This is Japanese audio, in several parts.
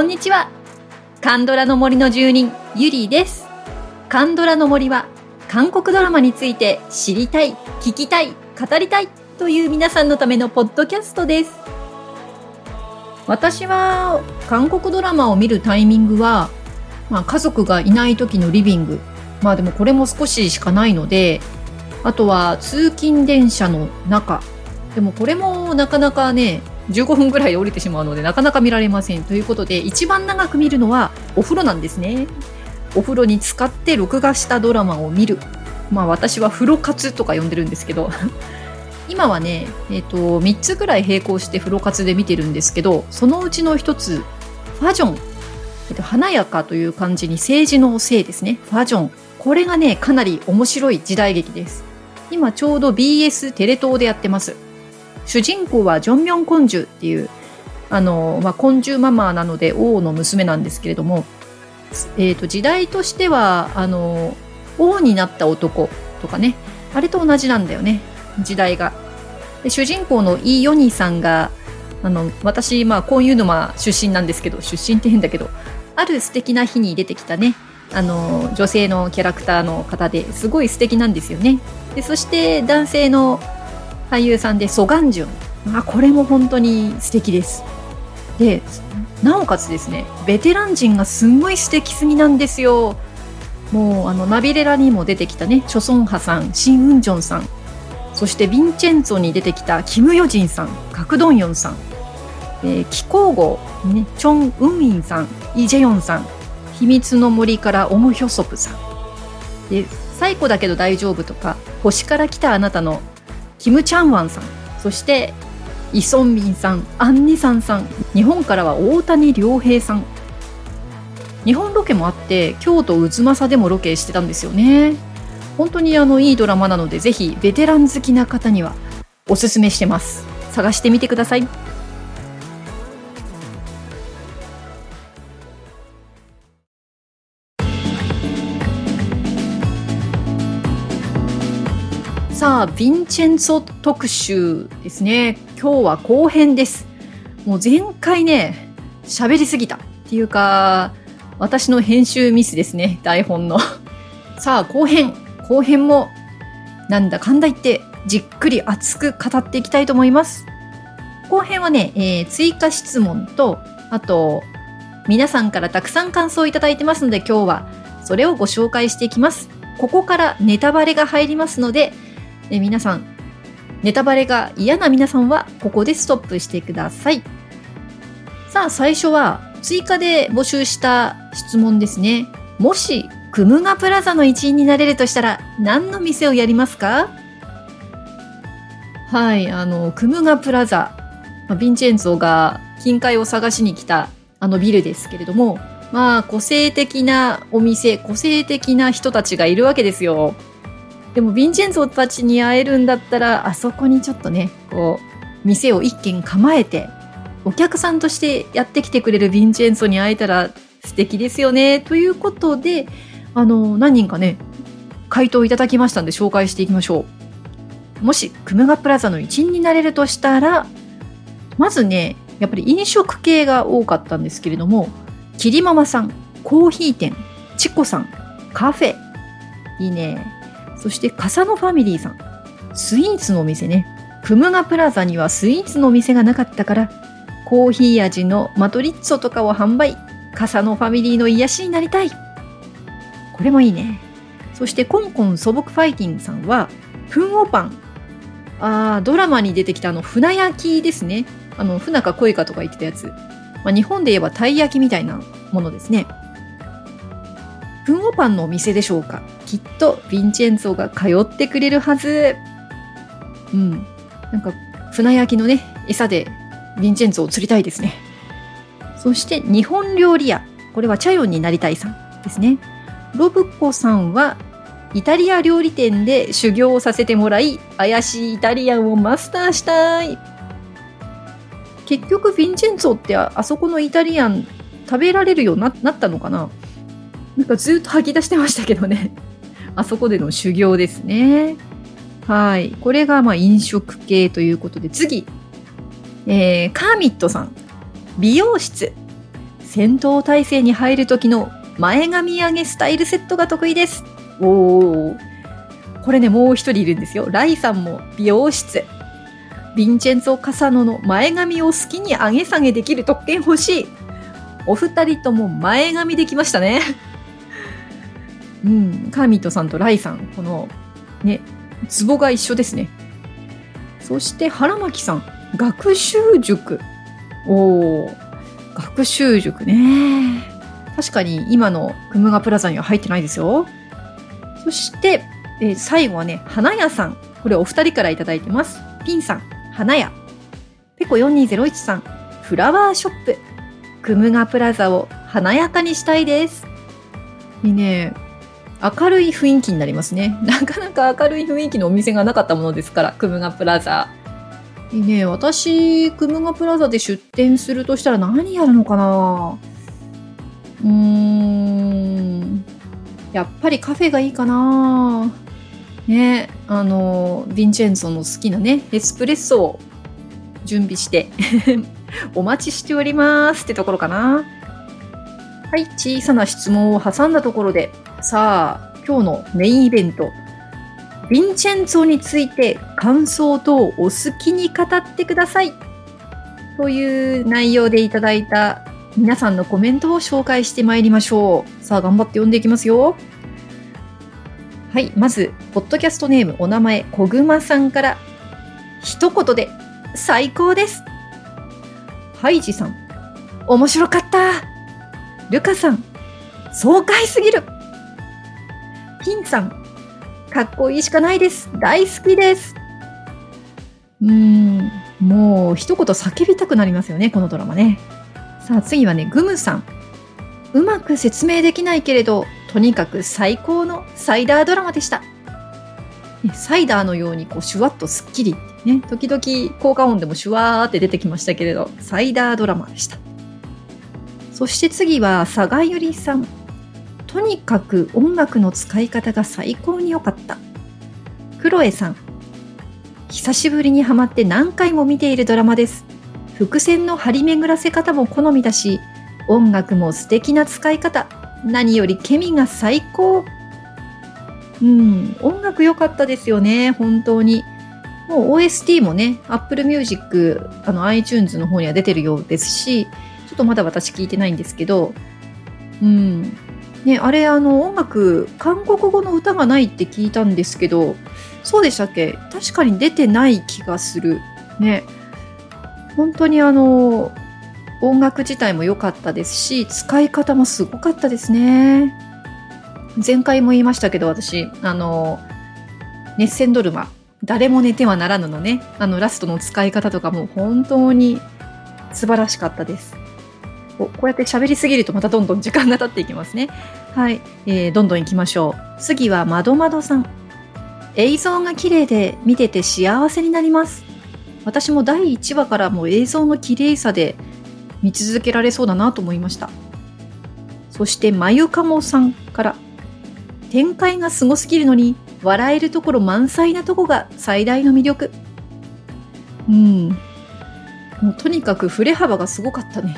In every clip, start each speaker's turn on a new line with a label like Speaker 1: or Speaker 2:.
Speaker 1: こんにちは。カンドラの森の住人ゆりです。カンドラの森は韓国ドラマについて知りたい聞きたい語りたいという皆さんのためのポッドキャストです。私は韓国ドラマを見るタイミングは、まあ、家族がいない時のリビング。まあでもこれも少ししかないのであとは通勤電車の中。でもこれもなかなかね15分ぐらいで降りてしまうのでなかなか見られません。ということで一番長く見るのはお風呂なんですね。お風呂に使って録画したドラマを見る。まあ私は風呂活とか呼んでるんですけど。今はね、えーと、3つぐらい並行して風呂活で見てるんですけどそのうちの1つファジョン、えーと、華やかという漢字に政治のせいですね。ファジョン。これがねかなり面白い時代劇です。今ちょうど BS テレ東でやってます。主人公はジョンミョン・コンジュっていうあの、まあ、コンジュママなので王の娘なんですけれども、えーと、時代としてはあの王になった男とかねあれと同じなんだよね時代が。で主人公のイ・ヨニさんがあの私、まあ、こういうのま出身なんですけど出身って変だけどある素敵な日に出てきたねあの女性のキャラクターの方ですごい素敵なんですよね。でそして男性の俳優さんでソガンジュン、あ、これも本当に素敵です。でなおかつですねベテラン人がすんごい素敵すぎなんですよ。もうあのナビレラにも出てきたねチョソンハさんシン・ウンジョンさん。そしてヴィンチェンツォに出てきたキム・ヨジンさんカクドンヨンさん、えー、気候号、ね、チョン・ウンインさんイ・ジェヨンさん。秘密の森からオム・ヒョソプさん。で最古だけど大丈夫とか星から来たあなたのキム・チャンワンさんそしてイ・ソンミンさんアン・ニサンさん日本からは大谷亮平さん。日本ロケもあって京都渦政でもロケしてたんですよね。本当にあのいいドラマなのでぜひベテラン好きな方にはおすすめしてます。探してみてください。さあ、ヴィンチェンツォ特集ですね。今日は後編です。もう前回ね、喋りすぎたっていうか、私の編集ミスですね、台本の。さあ、後編。後編も、なんだかんだ言って、じっくり熱く語っていきたいと思います。後編はね、えー、追加質問と、あと、皆さんからたくさん感想をいただいてますので、今日はそれをご紹介していきます。ここからネタバレが入りますので、え皆さん、ネタバレが嫌な皆さんはここでストップしてください。さあ、最初は追加で募集した質問ですね。もし、クムガプラザの一員になれるとしたら何の店をやりますか？はい、あの、クムガプラザ、ま、ヴィンチェンツォが金塊を探しに来たあのビルですけれども、まあ、個性的なお店、個性的な人たちがいるわけですよ。でもヴィンチェンゾたちに会えるんだったらあそこにちょっとねこう店を一軒構えてお客さんとしてやってきてくれるヴィンチェンソに会えたら素敵ですよねということであの何人かね回答いただきましたんで紹介していきましょう。もしクムガプラザの一員になれるとしたらまずねやっぱり飲食系が多かったんですけれどもキリママさんコーヒー店チコさんカフェ。いいね。そして笠野ファミリーさん。スイーツのお店ね。クムガプラザにはスイーツのお店がなかったからコーヒー味のマトリッツォとかを販売。笠野ファミリーの癒しになりたい。これもいいね。そしてコンコン素朴ファイティングさんはフンオパンあードラマに出てきたあの船焼きですね。あの船か恋かとか言ってたやつ、まあ、日本で言えばたい焼きみたいなものですね。フンオパンのお店でしょうか？きっとヴィンチェンツォが通ってくれるはず。うん。なんか、船焼きのね、餌でヴィンチェンツォを釣りたいですね。そして日本料理屋。これはチャヨンになりたいさんですね。ロブコさんはイタリア料理店で修行をさせてもらい、怪しいイタリアンをマスターしたい。結局、ヴィンチェンツォってあそこのイタリアン食べられるようになったのかな？なんかずっと吐き出してましたけどね。あそこでの修行ですね。はい。これがまあ飲食系ということで、次。えー、カーミットさん。美容室。戦闘態勢に入る時の前髪上げスタイルセットが得意ですおおこれねもう一人いるんですよライさんも美容室ヴィンチェンツォ・カサノの前髪を好きに上げ下げできる特権欲しいお二人とも前髪できましたねうん、カーミットさんとライさん、この、ね、ツボが一緒ですね。そして腹巻さん、学習塾。おー、学習塾ね。確かに今のクムガプラザには入ってないですよ。そして、えー、最後はね、花屋さん。これお二人からいただいてます。ピンさん、花屋。ペコ4201さん、フラワーショップ。クムガプラザを華やかにしたいです。いいね。明るい雰囲気になりますね。なかなか明るい雰囲気のお店がなかったものですから、クムガプラザ。ね。私、クムガプラザで出店するとしたら何やるのかな？うーん。やっぱりカフェがいいかなね、あの、ヴィンチェンツォの好きなね、エスプレッソを準備して お待ちしておりますってところかな。はい、小さな質問を挟んだところで、さあ、今日のメインイベント、ヴィンチェンツォについて感想等お好きに語ってください。という内容でいただいた皆さんのコメントを紹介してまいりましょう。さあ、頑張って読んでいきますよ。はい、まず、ポッドキャストネーム、お名前、こぐまさんから、一言で、最高です。ハイジさん、面白かったルカさん、爽快すぎるピンさん、かっこいいしかないです。大好きです。うーん、もう一言叫びたくなりますよね、このドラマね。さあ次はね、グムさん。うまく説明できないけれど、とにかく最高のサイダードラマでした。サイダーのようにこうシュワッとスッキリね、時々効果音でもシュワーって出てきましたけれど、サイダードラマでした。そして次は、佐賀ゆりさん。とにかく音楽の使い方が最高に良かった。クロエさん。久しぶりにハマって何回も見ているドラマです。伏線の張り巡らせ方も好みだし、音楽も素敵な使い方。何よりケミが最高。うん、音楽良かったですよね、本当に。もう OST もね、Apple Music、あの iTunes の方には出てるようですし、ちょっとまだ私聞いてないんですけど、うん。ね、あれ、あの、音楽、韓国語の歌がないって聞いたんですけど、そうでしたっけ？確かに出てない気がする。ね。本当にあの、音楽自体も良かったですし、使い方もすごかったですね。前回も言いましたけど、私、あの、熱戦ドルマ、誰も寝てはならぬのね、あのラストの使い方とかも本当に素晴らしかったです。こうやって喋りすぎるとまたどんどん時間が経っていきますね。はい、えー、どんどん行きましょう。次はまどまどさん。映像が綺麗で見てて幸せになります。私も第1話からもう映像の綺麗さで見続けられそうだなと思いました。そしてまゆかもさんから展開がすごすぎるのに笑えるところ満載なとこが最大の魅力。うん。もうとにかく振れ幅がすごかったね。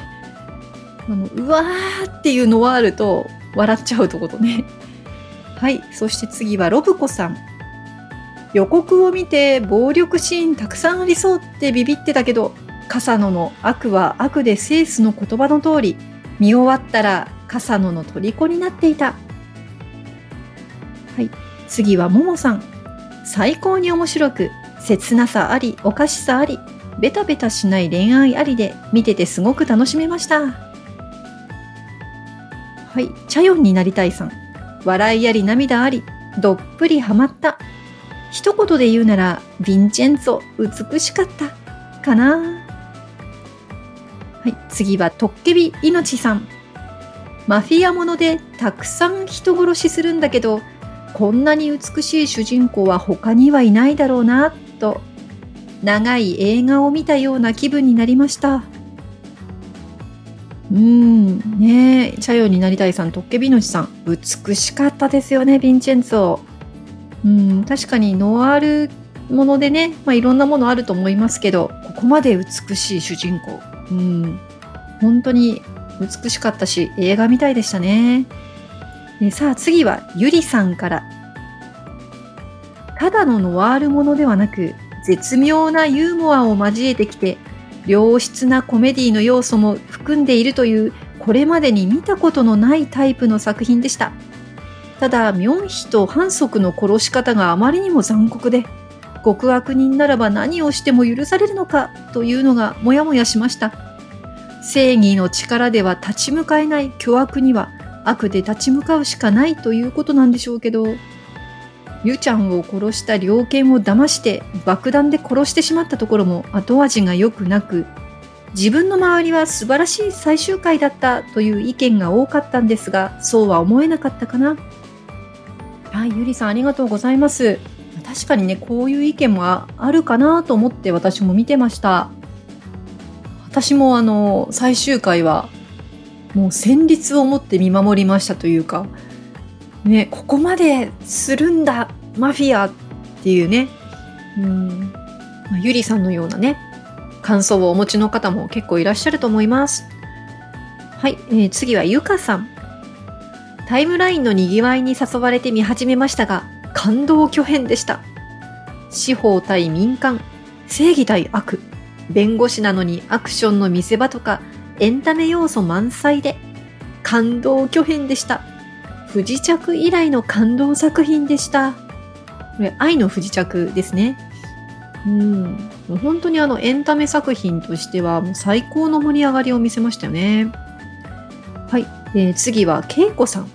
Speaker 1: あの、うわーっていうのはあると笑っちゃうとことね。はい。そして次はロブコさん。予告を見て暴力シーンたくさんありそうってビビってたけど、笠野の悪は悪でセースの言葉の通り、見終わったら笠野の虜になっていた。はい。次はももさん。最高に面白く、切なさあり、おかしさあり、ベタベタしない恋愛ありで見ててすごく楽しめました。はい、チャヨンになりたいさん。笑いあり涙あり、どっぷりハマった。一言で言うなら、ヴィンチェンツォ、美しかった。かなはい、次はトッケビ命さん。マフィアものでたくさん人殺しするんだけど、こんなに美しい主人公は他にはいないだろうなと長い映画を見たような気分になりましたうん。ねえ。茶葉になりたいさんトッケビノシさん。美しかったですよねヴィンチェンツォ。うん。確かにノワールものでね、まあ、いろんなものあると思いますけどここまで美しい主人公。うん。本当に美しかったし映画みたいでしたね。でさあ次はゆりさんから。ただのノワールものではなく絶妙なユーモアを交えてきて良質なコメディの要素も含んでいるというこれまでに見たことのないタイプの作品でした。ただミョンヒと反則の殺し方があまりにも残酷で極悪人ならば何をしても許されるのかというのがモヤモヤしました。正義の力では立ち向かえない巨悪には悪で立ち向かうしかないということなんでしょうけどゆちゃんを殺した猟犬を騙して爆弾で殺してしまったところも後味が良くなく自分の周りは素晴らしい最終回だったという意見が多かったんですがそうは思えなかったかな。はいゆりさんありがとうございます。確かにねこういう意見もあるかなと思って私も見てました。私もあの最終回はもう戦慄を持って見守りましたというかねここまでするんだマフィアっていうね。うん、まあ、ゆりさんのようなね感想をお持ちの方も結構いらっしゃると思います。はい、えー、次はゆかさん。タイムラインのにぎわいに誘われて見始めましたが感動巨編でした。司法対民間正義対悪弁護士なのにアクションの見せ場とかエンタメ要素満載で感動巨編でした。不時着以来の感動作品でした。これ愛の不時着ですね。うん。もう本当にあのエンタメ作品としてはもう最高の盛り上がりを見せましたよね。はい、えー、次は恵子さん。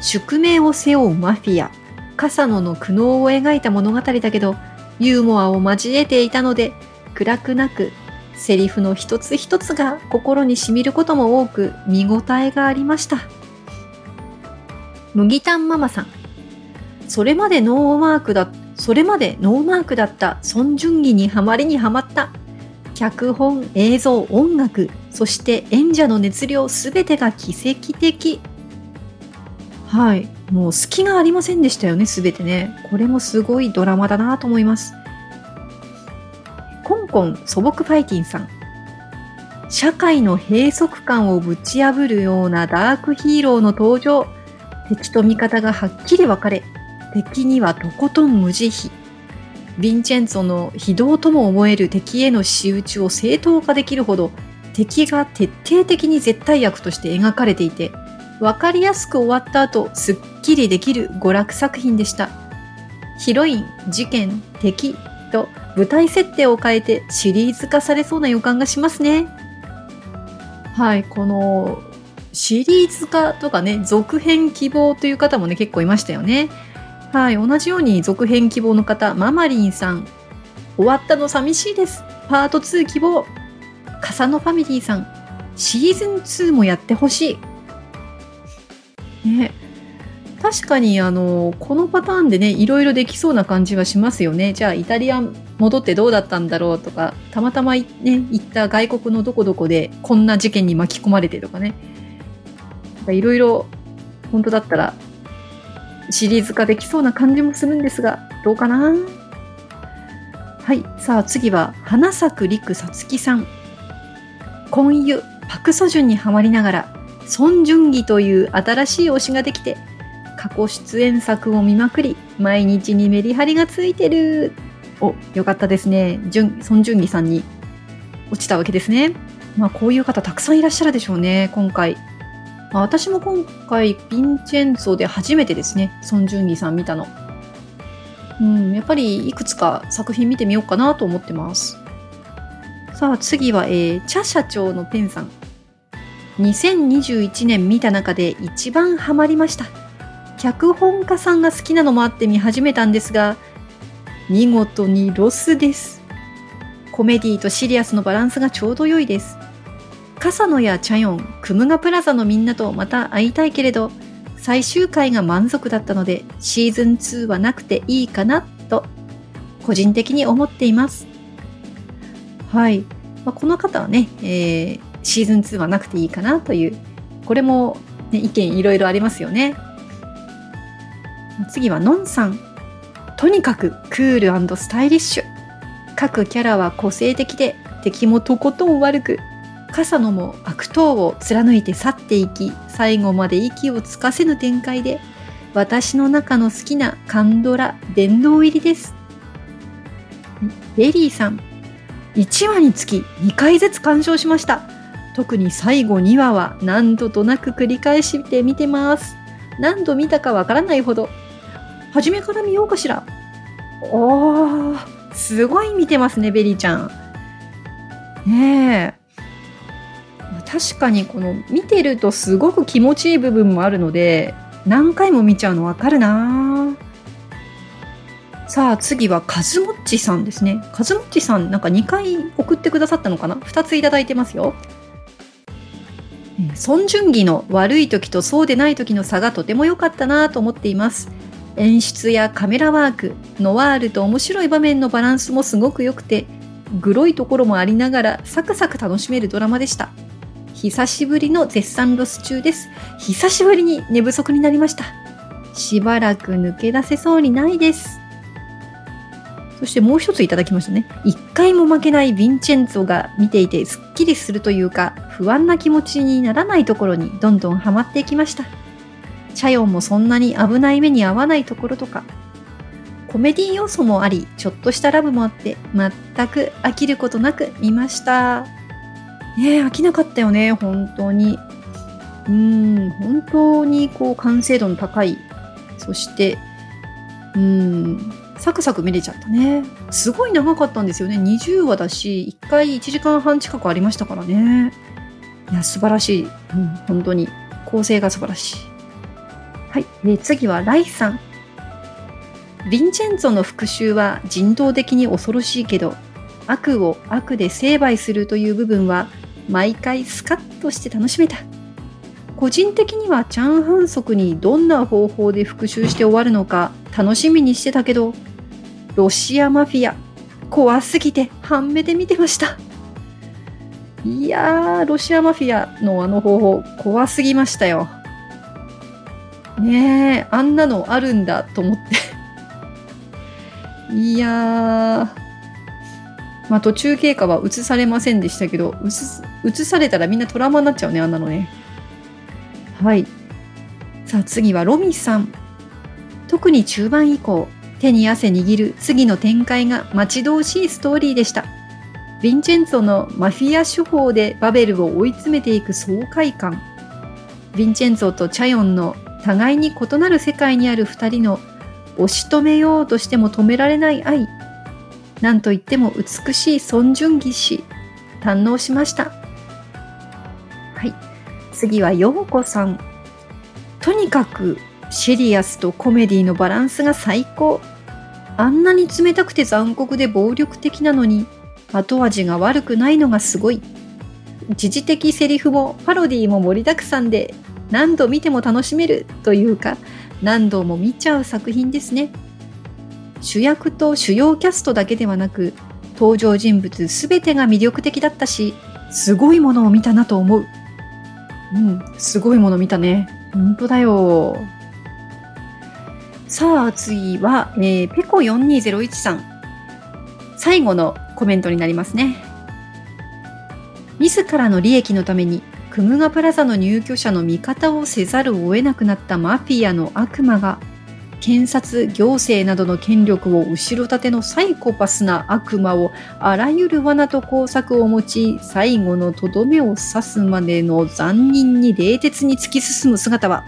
Speaker 1: 宿命を背負うマフィア。笠野の苦悩を描いた物語だけどユーモアを交えていたので暗くなくセリフの一つ一つが心にしみることも多く見応えがありました。麦タンママさんそれまでノーマークだそれまでノーマークだったソン・ジュンギにはまりにはまった脚本映像音楽そして演者の熱量すべてが奇跡的はいもう隙がありませんでしたよね、すべてね。これもすごいドラマだなと思います。コンコン素朴ファイティンさん。社会の閉塞感をぶち破るようなダークヒーローの登場。敵と味方がはっきり分かれ、敵にはとことん無慈悲。ヴィンチェンツォの非道とも思える敵への仕打ちを正当化できるほど、敵が徹底的に絶対悪として描かれていて、分かりやすく終わった後すっきりできる娯楽作品でしたヒロイン事件敵と舞台設定を変えてシリーズ化されそうな予感がしますねはいこのシリーズ化とかね続編希望という方もね結構いましたよね。はい同じように続編希望の方ママリンさん。終わったの寂しいです。パート2希望笠野ファミリーさん。シーズン2もやってほしい。ね。確かにあのこのパターンでねいろいろできそうな感じはしますよね。じゃあイタリア戻ってどうだったんだろうとかたまたまね行った外国のどこどこでこんな事件に巻き込まれてとかね。いろいろ本当だったらシリーズ化できそうな感じもするんですがどうかな？はいさあ次は花咲く陸さつきさん婚湯パクソジュンにはまりながらソン・ジュンギという新しい推しができて、過去出演作を見まくり、毎日にメリハリがついてる。お、よかったですね。ジュンソン・ジュンギさんに落ちたわけですね。まあ、こういう方たくさんいらっしゃるでしょうね、今回。私も今回、ヴィンチェンツォで初めてですね、ソン・ジュンギさん見たの。うん、やっぱりいくつか作品見てみようかなと思ってます。さあ次は、えー、チャ社長のペンさん。2021年見た中で一番ハマりました。脚本家さんが好きなのもあって見始めたんですが、見事にロスです。コメディとシリアスのバランスがちょうど良いです。笠野やチャヨン、クムガプラザのみんなとまた会いたいけれど、最終回が満足だったのでシーズン2はなくていいかなと個人的に思っています。はい。まあ、この方はね、えー、シーズン2はなくていいかなというこれも、ね、意見いろいろありますよね次はのんさんとにかくクールスタイリッシュ各キャラは個性的で敵もとことん悪く笠野も悪党を貫いて去っていき最後まで息をつかせぬ展開で私の中の好きな韓ドラ殿堂入りです。ベリーさん1話につき2回ずつ鑑賞しました。特に最後2話は何度となく繰り返して見てます。何度見たかわからないほど。初めから見ようかしら。おーすごい見てますねベリーちゃん。ねえ。確かにこの見てるとすごく気持ちいい部分もあるので何回も見ちゃうのわかるな。さあ次はカズモッチさんですね。カズモッチさんなんか2回送ってくださったのかな？2ついただいてますよ。孫順義の悪い時とそうでない時の差がとても良かったなと思っています。演出やカメラワークノワールと面白い場面のバランスもすごく良くてグロいところもありながらサクサク楽しめるドラマでした。久しぶりの絶賛ロス中です久しぶりに寝不足になりましたしばらく抜け出せそうにないですそしてもう一ついただきましたね。一回も負けないヴィンチェンツォが見ていてすっきりするというか、不安な気持ちにならないところにどんどんハマっていきました。チャヨンもそんなに危ない目に遭わないところとか、コメディ要素もあり、ちょっとしたラブもあって、全く飽きることなく見ました。ね、飽きなかったよね、本当に。うん、本当にこう完成度の高い、そして、うん、サクサク見れちゃったね。すごい長かったんですよね。20話だし、1回1時間半近くありましたからね。いや、素晴らしい。うん、本当に。構成が素晴らしい。はい。で、次はライさん。ヴィンチェンツォの復讐は人道的に恐ろしいけど、悪を悪で成敗するという部分は毎回スカッとして楽しめた。個人的にはチャン・ハンソクにどんな方法で復讐して終わるのか楽しみにしてたけどロシアマフィア怖すぎて半目で見てました。いやーロシアマフィアのあの方法怖すぎましたよ。ねえあんなのあるんだと思って。いやー。まあ途中経過は映されませんでしたけど映されたらみんなトラウマになっちゃうねあんなのねはい。さあ次はロミさん。特に中盤以降、手に汗握る次の展開が待ち遠しいストーリーでした。ヴィンチェンツォのマフィア手法でバベルを追い詰めていく爽快感。ヴィンチェンツォとチャヨンの互いに異なる世界にある二人の押し止めようとしても止められない愛。なんといっても美しい孫順義氏。堪能しました。はい。次は陽子さん。とにかくシリアスとコメディのバランスが最高。あんなに冷たくて残酷で暴力的なのに後味が悪くないのがすごい。時事的セリフもパロディも盛りだくさんで何度見ても楽しめるというか何度も見ちゃう作品ですね。主役と主要キャストだけではなく登場人物すべてが魅力的だったしすごいものを見たなと思う。うん、すごいもの見たね。本当だよ。さあ、次は、えー、ペコ4201さん。最後のコメントになりますね。自らの利益のために、クムガプラザの入居者の味方をせざるを得なくなったマフィアの悪魔が、検察、行政などの権力を後ろ盾のサイコパスな悪魔をあらゆる罠と工作を用い最後のとどめを刺すまでの残忍に冷徹に突き進む姿は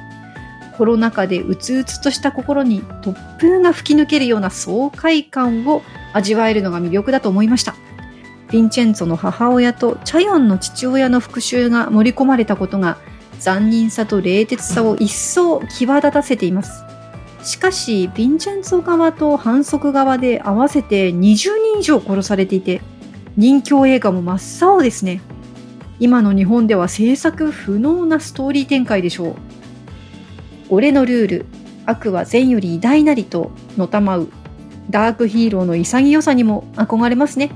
Speaker 1: コロナ禍でうつうつとした心に突風が吹き抜けるような爽快感を味わえるのが魅力だと思いました。ヴィンチェンツォの母親とチャヨンの父親の復讐が盛り込まれたことが残忍さと冷徹さを一層際立たせています。しかし、ヴィンチェンツォ側と反則側で合わせて20人以上殺されていて、人気映画も真っ青ですね。今の日本では制作不能なストーリー展開でしょう。俺のルール、悪は善より偉大なりとのたまう。ダークヒーローの潔さにも憧れますね。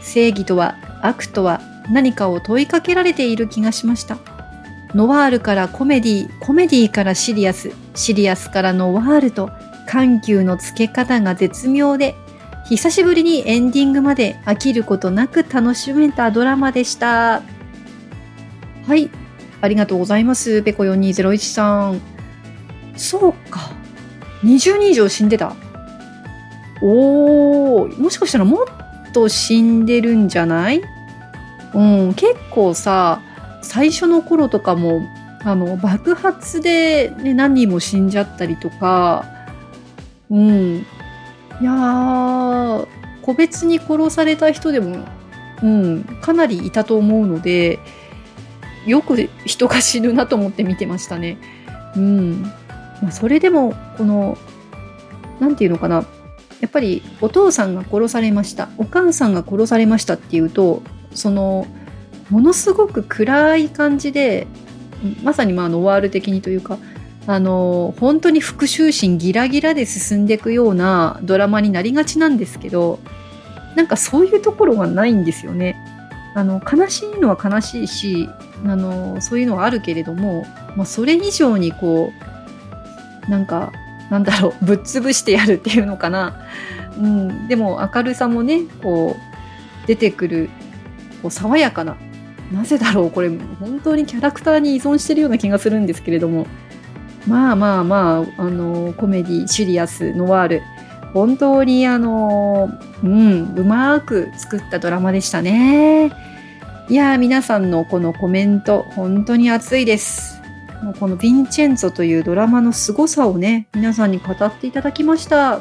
Speaker 1: 正義とは悪とは何かを問いかけられている気がしました。ノワールからコメディ、コメディからシリアス、シリアスからノワールと緩急のつけ方が絶妙で、久しぶりにエンディングまで飽きることなく楽しめたドラマでした。はい。ありがとうございます。ペコ4201さん。そうか。20人以上死んでた。おー、もしかしたらもっと死んでるんじゃない？うん、結構さ、最初の頃とかも、あの、爆発で、ね、何人も死んじゃったりとか、うん。いやー、個別に殺された人でも、うん、かなりいたと思うので、よく人が死ぬなと思って見てましたね。うん。まあ、それでも、この、なんていうのかな。やっぱりお父さんが殺されました。お母さんが殺されましたっていうと、その、ものすごく暗い感じで、まさにまあノワール的にというか、あの、本当に復讐心ギラギラで進んでいくようなドラマになりがちなんですけど、なんかそういうところがないんですよね。あの、悲しいのは悲しいし、あの、そういうのはあるけれども、まあ、それ以上にこう、なんか、なんだろう、ぶっ潰してやるっていうのかな。うん、でも明るさもね、こう、出てくる、こう、爽やかな。なぜだろう？これ、本当にキャラクターに依存してるような気がするんですけれども。まあまあまあ、あの、コメディ、シュリアス、ノワール、本当にあの、うん、うまく作ったドラマでしたね。いやー、皆さんのこのコメント、本当に熱いです。このヴィンチェンツォというドラマの凄さをね、皆さんに語っていただきました。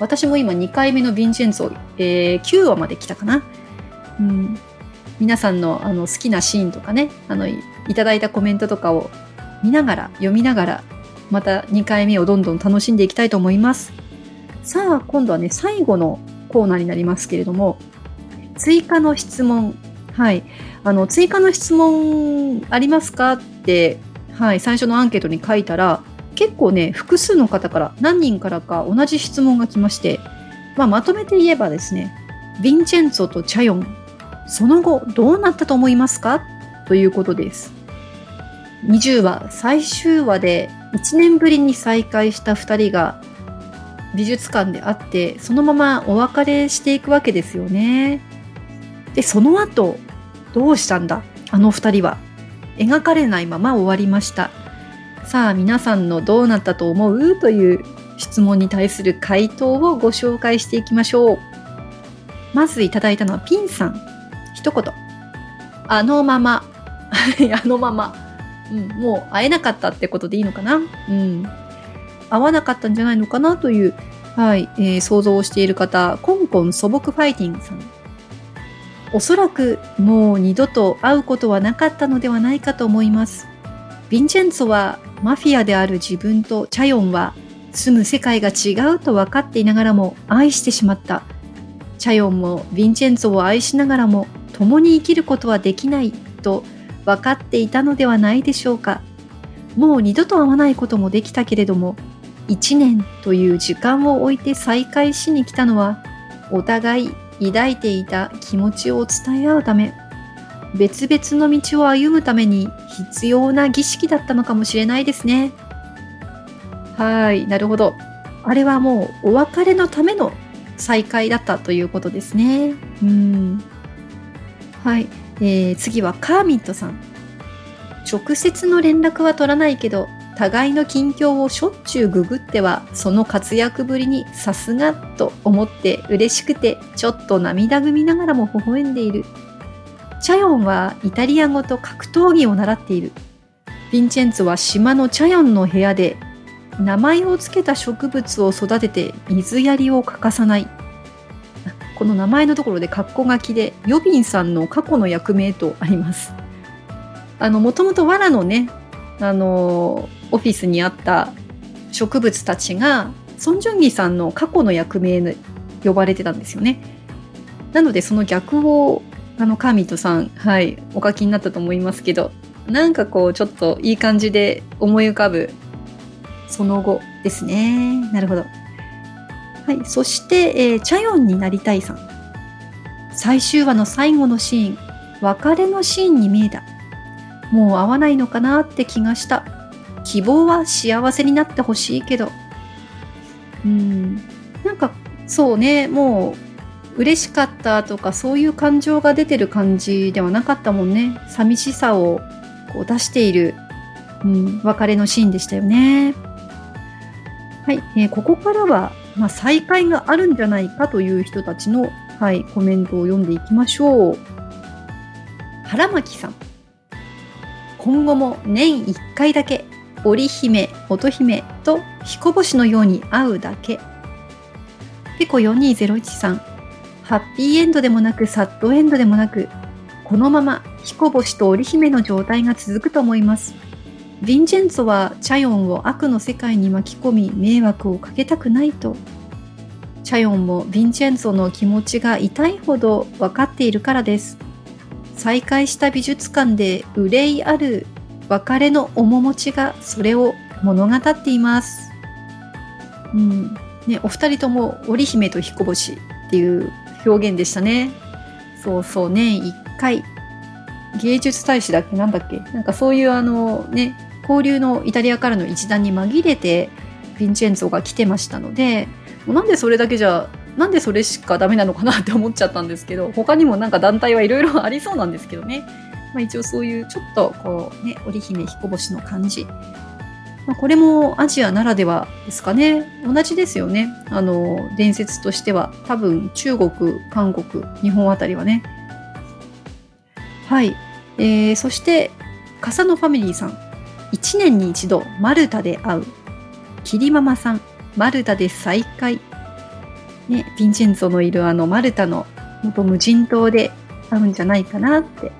Speaker 1: 私も今2回目のヴィンチェンツォ、えー9話まで来たかな。うん、皆さんのあの好きなシーンとかね、あのいただいたコメントとかを見ながら、読みながら、また2回目をどんどん楽しんでいきたいと思います。さあ、今度はね、最後のコーナーになりますけれども、追加の質問。はい。あの、追加の質問ありますかって、はい、最初のアンケートに書いたら、結構ね、複数の方から、何人からか同じ質問が来まして、まあ、まとめて言えばですね、ヴィンチェンツォとチャヨン、その後どうなったと思いますか？ということです。20話最終話で1年ぶりに再会した2人が美術館で会ってそのままお別れしていくわけですよね。でその後どうしたんだ？あの2人は描かれないまま終わりました。さあ皆さんのどうなったと思う？という質問に対する回答をご紹介していきましょう。まずいただいたのはピンさん。一言。あのまま。あのまま。うん、もう会えなかったってことでいいのかな？うん。会わなかったんじゃないのかなという、はい、えー想像をしている方、コンコン素朴ファイティングさん。おそらくもう二度と会うことはなかったのではないかと思います。ヴィンチェンツォはマフィアである自分とチャヨンは住む世界が違うと分かっていながらも愛してしまった。チャヨンもヴィンチェンツォを愛しながらも共に生きることはできないと分かっていたのではないでしょうか。もう二度と会わないこともできたけれども、一年という時間を置いて再会しに来たのは、お互い抱いていた気持ちを伝え合うため、別々の道を歩むために必要な儀式だったのかもしれないですね。はい、なるほど。あれはもうお別れのための再会だったということですね。うん。はい、えー次はカーミットさん。直接の連絡は取らないけど、互いの近況をしょっちゅうググっては、その活躍ぶりにさすがと思って嬉しくて、ちょっと涙ぐみながらも微笑んでいる。チャヨンはイタリア語と格闘技を習っている。ヴィンチェンツは島のチャヨンの部屋で、名前を付けた植物を育てて水やりを欠かさない。この名前のところでカッコ書きで、ヨビンさんの過去の役名とあります。あの、もともと藁のね、あの、オフィスにあった植物たちが、ソン・ジュンギさんの過去の役名で呼ばれてたんですよね。なので、その逆を、あの、カーミットさん、はい、お書きになったと思いますけど、なんかこう、ちょっといい感じで思い浮かぶ、その後ですね。なるほど。はい、そして、えーチャヨンになりたいさん。最終話の最後のシーン、別れのシーンに見えた。もう会わないのかなって気がした。希望は幸せになってほしいけど。うん。なんか、そうね、もう、嬉しかったとかそういう感情が出てる感じではなかったもんね寂しさをこう出している、うん、別れのシーンでしたよねはい、えー、ここからは、まあ、再会があるんじゃないかという人たちの、はい、コメントを読んでいきましょう。原巻さん。今後も年1回だけ織姫乙姫と彦星のように会うだけ。ペコ4201さん。ハッピーエンドでもなくサッドエンドでもなく、このまま彦星と織姫の状態が続くと思います。ヴィンチェンツォはチャヨンを悪の世界に巻き込み迷惑をかけたくないと。チャヨンもヴィンチェンツォの気持ちが痛いほど分かっているからです。再会した美術館で憂いある別れの面持ちがそれを物語っています。うん。ね、お二人とも織姫と彦星っていう表現でしたね。そうそう、年1回。芸術大使だっけ？なんだっけ？なんかそういうあのね、交流のイタリアからの一団に紛れて、ヴィンチェンツォが来てましたので、もうなんでそれだけじゃ、なんでそれしかダメなのかなって思っちゃったんですけど、他にもなんか団体はいろいろありそうなんですけどね。まあ一応そういうちょっとこうね、織姫彦星の感じ。まあ、これもアジアならではですかね。同じですよね。あの、伝説としては。多分、中国、韓国、日本あたりはね。はい。えー、そして、笠野ファミリーさん。1年に一度、マルタで会う。キリママさん。マルタで再会。ね、ヴィンチェンツォのいるあのマルタの元無人島で会うんじゃないかなって。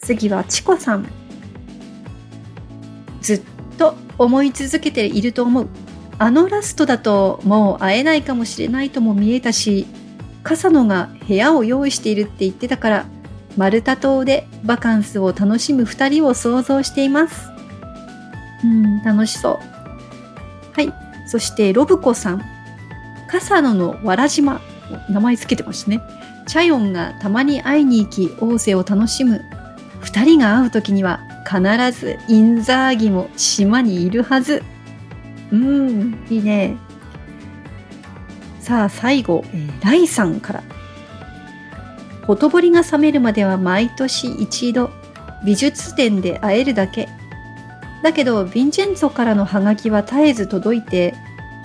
Speaker 1: 次はチコさん。ずっと思い続けていると思う。あのラストだともう会えないかもしれないとも見えたし、笠野が部屋を用意しているって言ってたから、マルタ島でバカンスを楽しむ2人を想像しています。うん、楽しそう。はい。そしてロブコさん。笠野のわらじま。名前つけてましたね。チャヨンがたまに会いに行き、王政を楽しむ。2人が会う時には必ずインザーギも島にいるはず。うん、いいね。さあ、最後、えー、ライさんから。ほとぼりが冷めるまでは毎年一度、美術展で会えるだけ。だけど、ヴィンチェンツォからのハガキは絶えず届いて、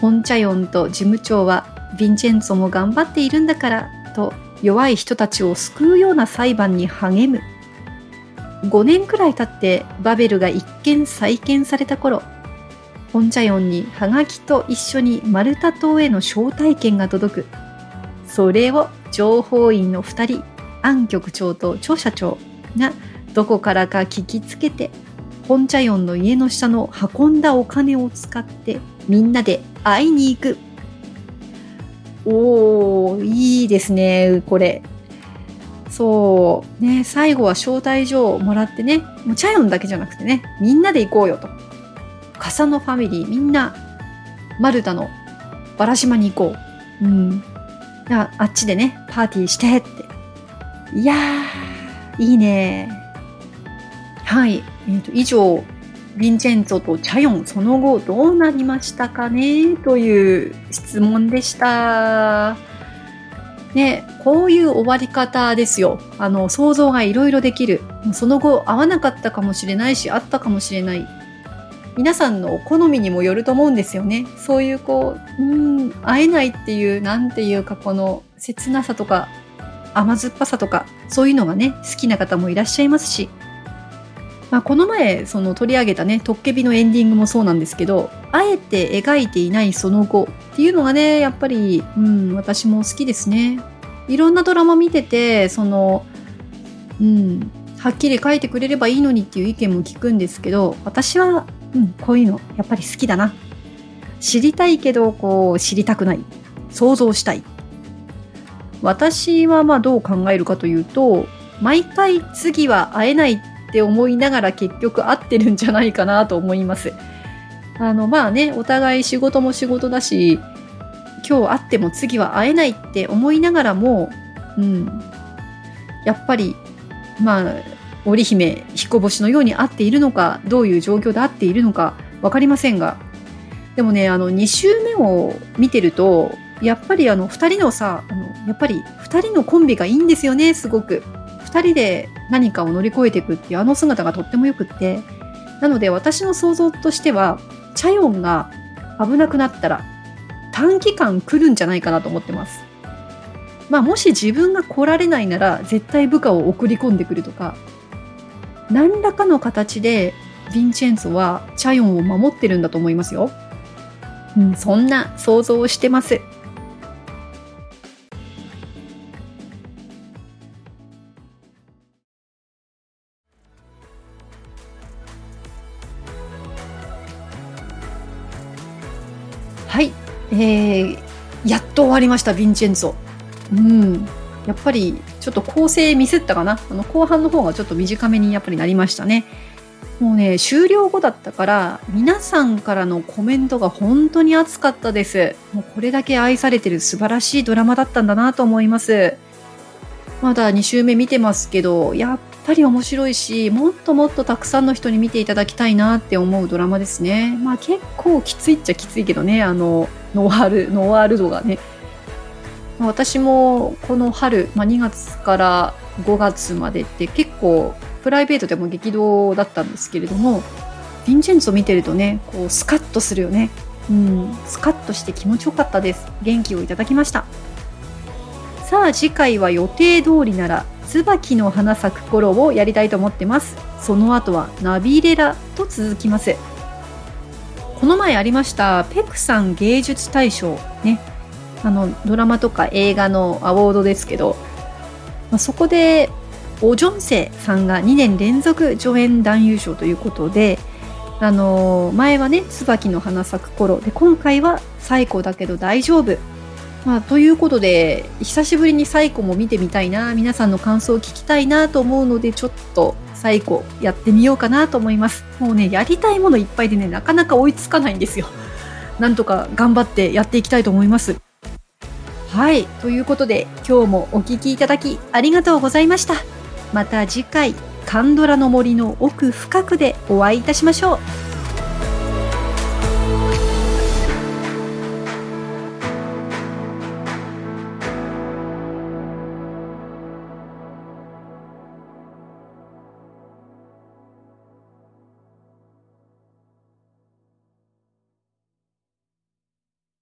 Speaker 1: ホンチャヨンと事務長は、ヴィンチェンツォも頑張っているんだから、と弱い人たちを救うような裁判に励む。5年くらい経ってバベルが一見再建された頃、ホンチャヨンにハガキと一緒にマルタ島への招待券が届く。それを情報員の2人、アン局長と張社長がどこからか聞きつけて、ホンチャヨンの家の下の運んだお金を使ってみんなで会いに行く。おー、いいですね、これ。そう、ね、最後は招待状をもらってね、もうチャヨンだけじゃなくてね、みんなで行こうよと。笠野ファミリー、みんな、マルタのバラ島に行こう。うん。ああっちでね、パーティーしてって。いやー、いいね。はい。えっ、ー、と、以上、ヴィンチェンツォとチャヨン、その後どうなりましたかね？という質問でした。ね、こういう終わり方ですよ。あの、想像がいろいろできる。その後、合わなかったかもしれないし、あったかもしれない。皆さんのお好みにもよると思うんですよね。そういうこう、うん、会えないっていう、なんていうか、この切なさとか、甘酸っぱさとか、そういうのがね、好きな方もいらっしゃいますし、まあ、この前その取り上げたね「トッケビ」のエンディングもそうなんですけどあえて描いていないその後っていうのがねやっぱり、うん、私も好きですね。いろんなドラマ見ててその、うん、はっきり書いてくれればいいのにっていう意見も聞くんですけど私は、うん、こういうのやっぱり好きだな。知りたいけどこう知りたくない想像したい私はまあどう考えるかというと毎回次は会えないっって思いながら結局合ってるんじゃないかなと思います。あのまあねお互い仕事も仕事だし今日会っても次は会えないって思いながらも、うん、やっぱりまあ織姫彦星のように会っているのかどういう状況で会っているのか分かりませんが。でもねあの2週目を見てるとやっぱりあの2人のさあのやっぱり2人のコンビがいいんですよねすごく。2人で何かを乗り越えていくっていうあの姿がとってもよくってなので私の想像としてはチャヨンが危なくなったら短期間来るんじゃないかなと思ってますまあもし自分が来られないなら絶対部下を送り込んでくるとか何らかの形でヴィンチェンツォはチャヨンを守ってるんだと思いますよ。うん、そんな想像をしてます。はい、えー、やっと終わりました、ヴィンチェンツォ。うん、やっぱりちょっと構成ミスったかな。あの後半の方がちょっと短めにやっぱりなりましたね。もうね、終了後だったから、皆さんからのコメントが本当に熱かったです。もうこれだけ愛されてる素晴らしいドラマだったんだなと思います。まだ2週目見てますけど、やっぱり面白いし、もっともっとたくさんの人に見ていただきたいなって思うドラマですね。まあ結構きついっちゃきついけどね、あの、ノワール、ノワール度がね。私もこの春、まあ、2月から5月までって結構プライベートでも激動だったんですけれどもヴィンチェンツォ見てるとねこうスカッとするよねうんスカッとして気持ちよかったです元気をいただきましたさあ次回は予定通りなら椿の花咲く頃をやりたいと思ってます。その後はナビレラと続きます。この前ありましたペクさん芸術大賞。ね。あのドラマとか映画のアワードですけど、まあ、そこでオ・ジョンセさんが2年連続助演男優賞ということで、あのー、前はね「椿の花咲く頃」で今回は「最高だけど大丈夫」まあ、ということで久しぶりに最古も見てみたいな皆さんの感想を聞きたいなと思うのでちょっと最古やってみようかなと思います。もうねやりたいものいっぱいでねなかなか追いつかないんですよ。なんとか頑張ってやっていきたいと思います。はいということで今日もお聴きいただきありがとうございました。また次回カンドラの森の奥深くでお会いいたしましょう。